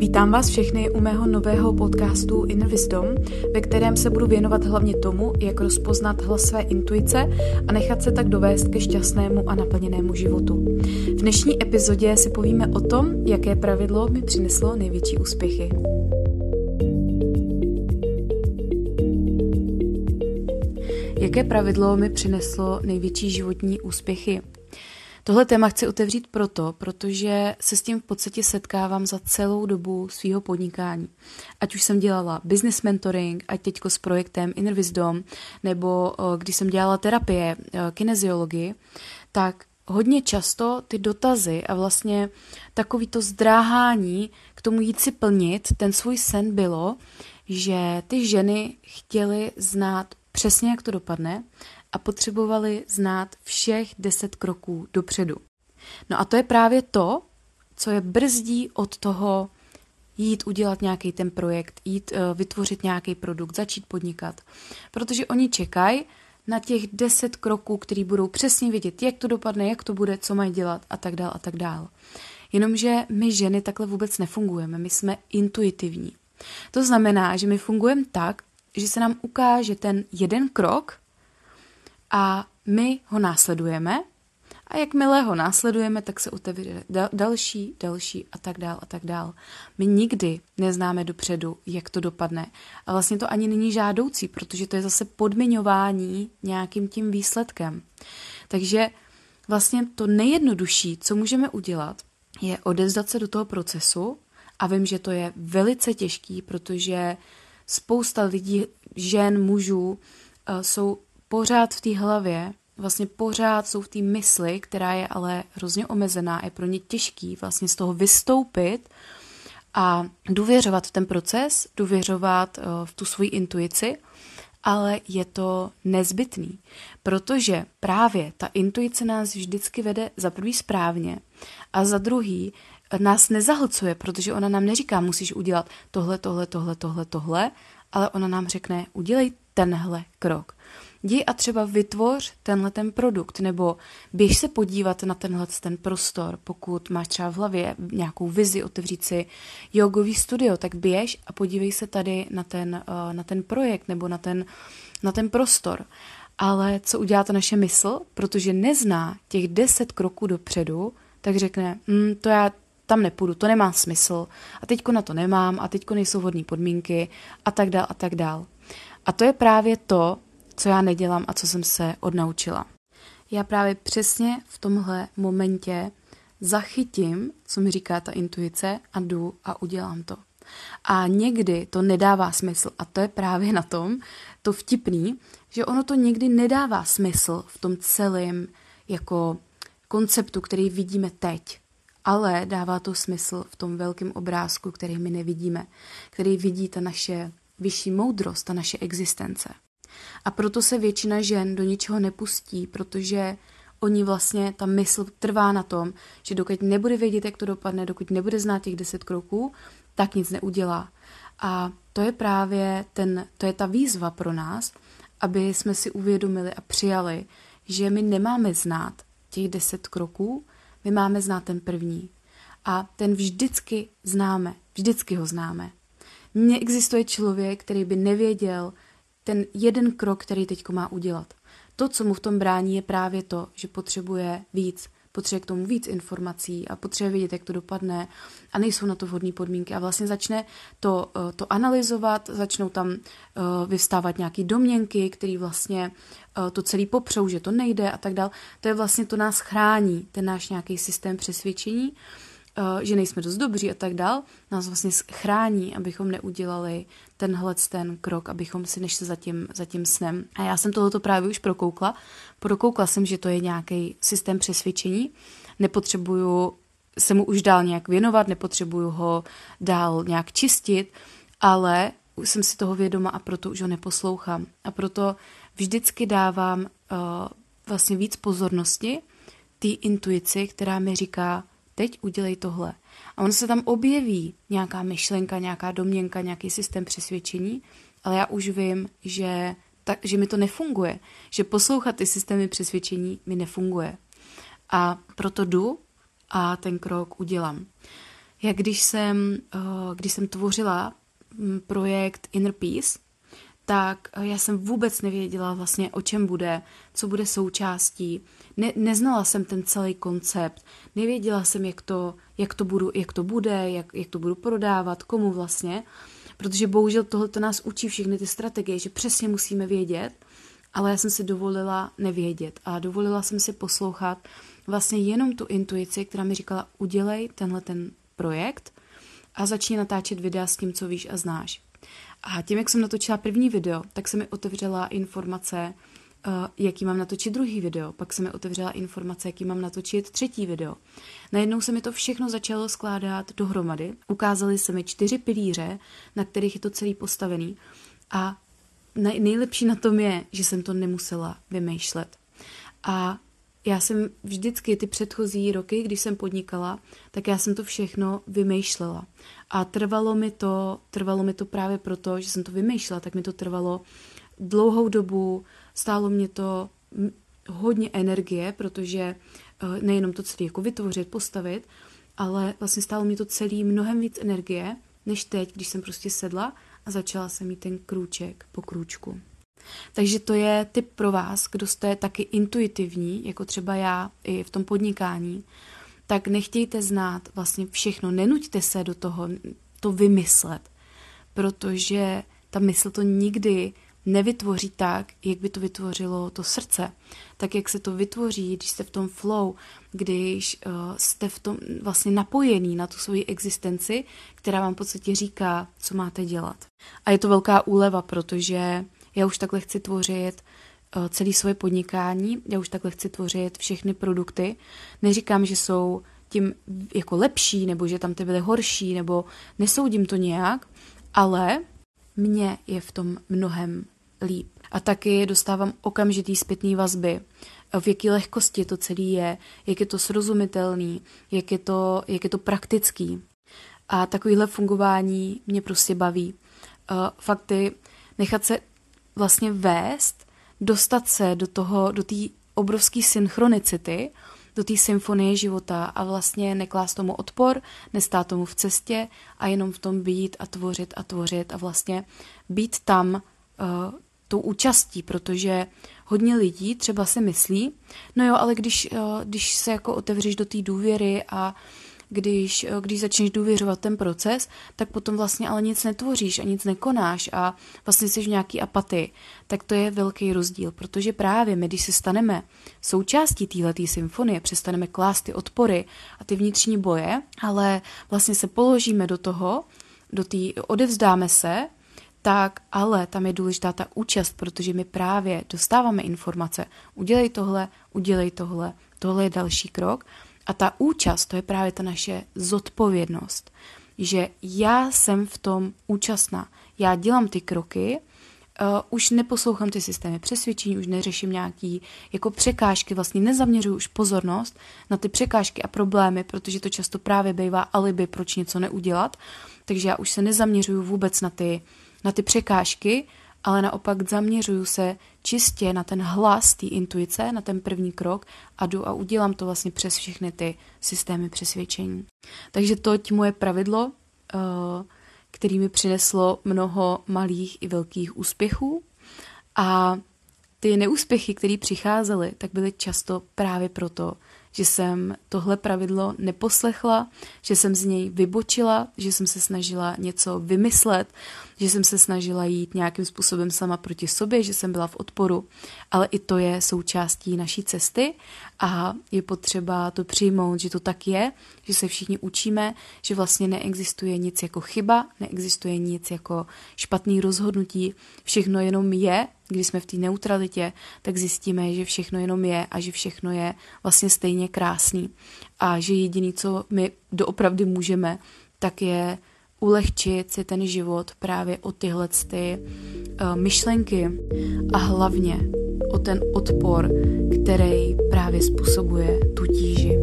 Vítám vás všechny u mého nového podcastu Inner Wisdom, ve kterém se budu věnovat hlavně tomu, jak rozpoznat hlas své intuice a nechat se tak dovést ke šťastnému a naplněnému životu. V dnešní epizodě si povíme o tom, jaké pravidlo mi přineslo největší úspěchy. Jaké pravidlo mi přineslo největší životní úspěchy? Tohle téma chci otevřít proto, protože se s tím v podstatě setkávám za celou dobu svého podnikání. Ať už jsem dělala business mentoring, ať teďko s projektem Inner Wisdom, nebo když jsem dělala terapie, kineziologii, tak hodně často ty dotazy a vlastně takový to zdráhání k tomu jít si plnit ten svůj sen bylo, že ty ženy chtěly znát přesně, jak to dopadne a potřebovali znát všech deset kroků dopředu. No a to je právě to, co je brzdí od toho jít udělat nějaký ten projekt, jít uh, vytvořit nějaký produkt, začít podnikat. Protože oni čekají na těch deset kroků, který budou přesně vědět, jak to dopadne, jak to bude, co mají dělat a tak dál a tak dál. Jenomže my ženy takhle vůbec nefungujeme, my jsme intuitivní. To znamená, že my fungujeme tak, že se nám ukáže ten jeden krok a my ho následujeme a jakmile ho následujeme, tak se otevře další, další a tak dál a tak dál. My nikdy neznáme dopředu, jak to dopadne. A vlastně to ani není žádoucí, protože to je zase podmiňování nějakým tím výsledkem. Takže vlastně to nejjednodušší, co můžeme udělat, je odezdat se do toho procesu a vím, že to je velice těžký, protože spousta lidí, žen, mužů eh, jsou pořád v té hlavě, vlastně pořád jsou v té mysli, která je ale hrozně omezená, je pro ně těžký vlastně z toho vystoupit a důvěřovat v ten proces, důvěřovat uh, v tu svoji intuici, ale je to nezbytný, protože právě ta intuice nás vždycky vede za prvý správně a za druhý nás nezahlcuje, protože ona nám neříká, musíš udělat tohle, tohle, tohle, tohle, tohle, ale ona nám řekne, udělej tenhle krok. Jdi a třeba vytvoř tenhle ten produkt, nebo běž se podívat na tenhle ten prostor, pokud máš třeba v hlavě nějakou vizi otevřít si jogový studio, tak běž a podívej se tady na ten, uh, na ten projekt nebo na ten, na ten prostor. Ale co udělá ta naše mysl? Protože nezná těch deset kroků dopředu, tak řekne, hm, to já tam nepůjdu, to nemá smysl a teďko na to nemám a teďko nejsou vhodné podmínky a tak dál a tak dál. A to je právě to, co já nedělám a co jsem se odnaučila. Já právě přesně v tomhle momentě zachytím, co mi říká ta intuice a jdu a udělám to. A někdy to nedává smysl a to je právě na tom to vtipný, že ono to někdy nedává smysl v tom celém jako konceptu, který vidíme teď. Ale dává to smysl v tom velkém obrázku, který my nevidíme, který vidí ta naše vyšší moudrost, ta naše existence. A proto se většina žen do ničeho nepustí, protože oni vlastně, ta mysl trvá na tom, že dokud nebude vědět, jak to dopadne, dokud nebude znát těch deset kroků, tak nic neudělá. A to je právě ten, to je ta výzva pro nás, aby jsme si uvědomili a přijali, že my nemáme znát těch deset kroků, my máme znát ten první. A ten vždycky známe, vždycky ho známe. Neexistuje člověk, který by nevěděl, ten jeden krok, který teď má udělat. To, co mu v tom brání, je právě to, že potřebuje víc, potřebuje k tomu víc informací a potřebuje vědět, jak to dopadne a nejsou na to vhodné podmínky a vlastně začne to, eh, to analyzovat, začnou tam eh, vyvstávat nějaké domněnky, které vlastně eh, to celý popřou, že to nejde a tak dál. To je vlastně, to nás chrání, ten náš nějaký systém přesvědčení že nejsme dost dobří a tak dál, nás vlastně chrání, abychom neudělali tenhle ten krok, abychom si se za tím, za tím snem. A já jsem tohoto právě už prokoukla. Prokoukla jsem, že to je nějaký systém přesvědčení. Nepotřebuju se mu už dál nějak věnovat, nepotřebuju ho dál nějak čistit, ale jsem si toho vědoma a proto už ho neposlouchám. A proto vždycky dávám uh, vlastně víc pozornosti té intuici, která mi říká, teď udělej tohle. A on se tam objeví nějaká myšlenka, nějaká domněnka, nějaký systém přesvědčení, ale já už vím, že, tak, že mi to nefunguje, že poslouchat ty systémy přesvědčení mi nefunguje. A proto jdu a ten krok udělám. Jak když jsem, uh, když jsem tvořila mm, projekt Inner Peace, tak já jsem vůbec nevěděla vlastně, o čem bude, co bude součástí. Ne, neznala jsem ten celý koncept, nevěděla jsem, jak to, jak to, budu, jak to bude, jak, jak to budu prodávat, komu vlastně, protože bohužel tohle to nás učí všechny ty strategie, že přesně musíme vědět, ale já jsem si dovolila nevědět a dovolila jsem si poslouchat vlastně jenom tu intuici, která mi říkala, udělej tenhle ten projekt a začni natáčet videa s tím, co víš a znáš. A tím, jak jsem natočila první video, tak se mi otevřela informace, jaký mám natočit druhý video. Pak se mi otevřela informace, jaký mám natočit třetí video. Najednou se mi to všechno začalo skládat dohromady. Ukázaly se mi čtyři pilíře, na kterých je to celý postavený. A nejlepší na tom je, že jsem to nemusela vymýšlet. A já jsem vždycky ty předchozí roky, když jsem podnikala, tak já jsem to všechno vymýšlela. A trvalo mi to, trvalo mi to právě proto, že jsem to vymýšlela, tak mi to trvalo dlouhou dobu, stálo mě to hodně energie, protože eh, nejenom to celé jako vytvořit, postavit, ale vlastně stálo mě to celý mnohem víc energie, než teď, když jsem prostě sedla a začala jsem mít ten krůček po krůčku. Takže to je tip pro vás, kdo jste taky intuitivní, jako třeba já i v tom podnikání, tak nechtějte znát vlastně všechno, nenuďte se do toho to vymyslet, protože ta mysl to nikdy nevytvoří tak, jak by to vytvořilo to srdce. Tak, jak se to vytvoří, když jste v tom flow, když uh, jste v tom vlastně napojený na tu svoji existenci, která vám v podstatě říká, co máte dělat. A je to velká úleva, protože já už takhle chci tvořit uh, celý svoje podnikání, já už takhle chci tvořit všechny produkty. Neříkám, že jsou tím jako lepší, nebo že tam ty byly horší, nebo nesoudím to nějak, ale mně je v tom mnohem líp. A taky dostávám okamžitý zpětný vazby, v jaký lehkosti to celé je, jak je to srozumitelný, jak je to, jak je to praktický. A takovýhle fungování mě prostě baví. Fakty, nechat se vlastně vést, dostat se do toho, do té obrovské synchronicity, do té symfonie života a vlastně neklást tomu odpor, nestát tomu v cestě a jenom v tom být a tvořit a tvořit a vlastně být tam uh, tou účastí, protože hodně lidí třeba si myslí, no jo, ale když, uh, když se jako otevřeš do té důvěry a když, eh, když začneš důvěřovat ten proces, tak potom vlastně ale nic netvoříš a nic nekonáš a vlastně jsi v nějaký apatii. Tak to je velký rozdíl, protože právě my, když se staneme součástí téhleté symfonie, přestaneme klást ty odpory a ty vnitřní boje, ale vlastně se položíme do toho, do té, odevzdáme se, tak ale tam je důležitá ta účast, protože my právě dostáváme informace. Udělej tohle, udělej tohle, tohle je další krok a ta účast, to je právě ta naše zodpovědnost, že já jsem v tom účastná, já dělám ty kroky, uh, už neposlouchám ty systémy přesvědčení, už neřeším nějaký jako překážky, vlastně nezaměřuju už pozornost na ty překážky a problémy, protože to často právě bývá alibi, proč něco neudělat, takže já už se nezaměřuju vůbec na ty, na ty překážky, ale naopak zaměřuju se čistě na ten hlas té intuice, na ten první krok a jdu a udělám to vlastně přes všechny ty systémy přesvědčení. Takže toť moje pravidlo, eh, který mi přineslo mnoho malých i velkých úspěchů a ty neúspěchy, které přicházely, tak byly často právě proto, že jsem tohle pravidlo neposlechla, že jsem z něj vybočila, že jsem se snažila něco vymyslet, že jsem se snažila jít nějakým způsobem sama proti sobě, že jsem byla v odporu, ale i to je součástí naší cesty a je potřeba to přijmout, že to tak je, že se všichni učíme, že vlastně neexistuje nic jako chyba, neexistuje nic jako špatný rozhodnutí, všechno jenom je, když jsme v té neutralitě, tak zjistíme, že všechno jenom je a že všechno je vlastně stejně krásný a že jediný, co my doopravdy můžeme, tak je ulehčit si ten život právě o tyhle ty, uh, myšlenky a hlavně o ten odpor, který právě způsobuje tu tíži.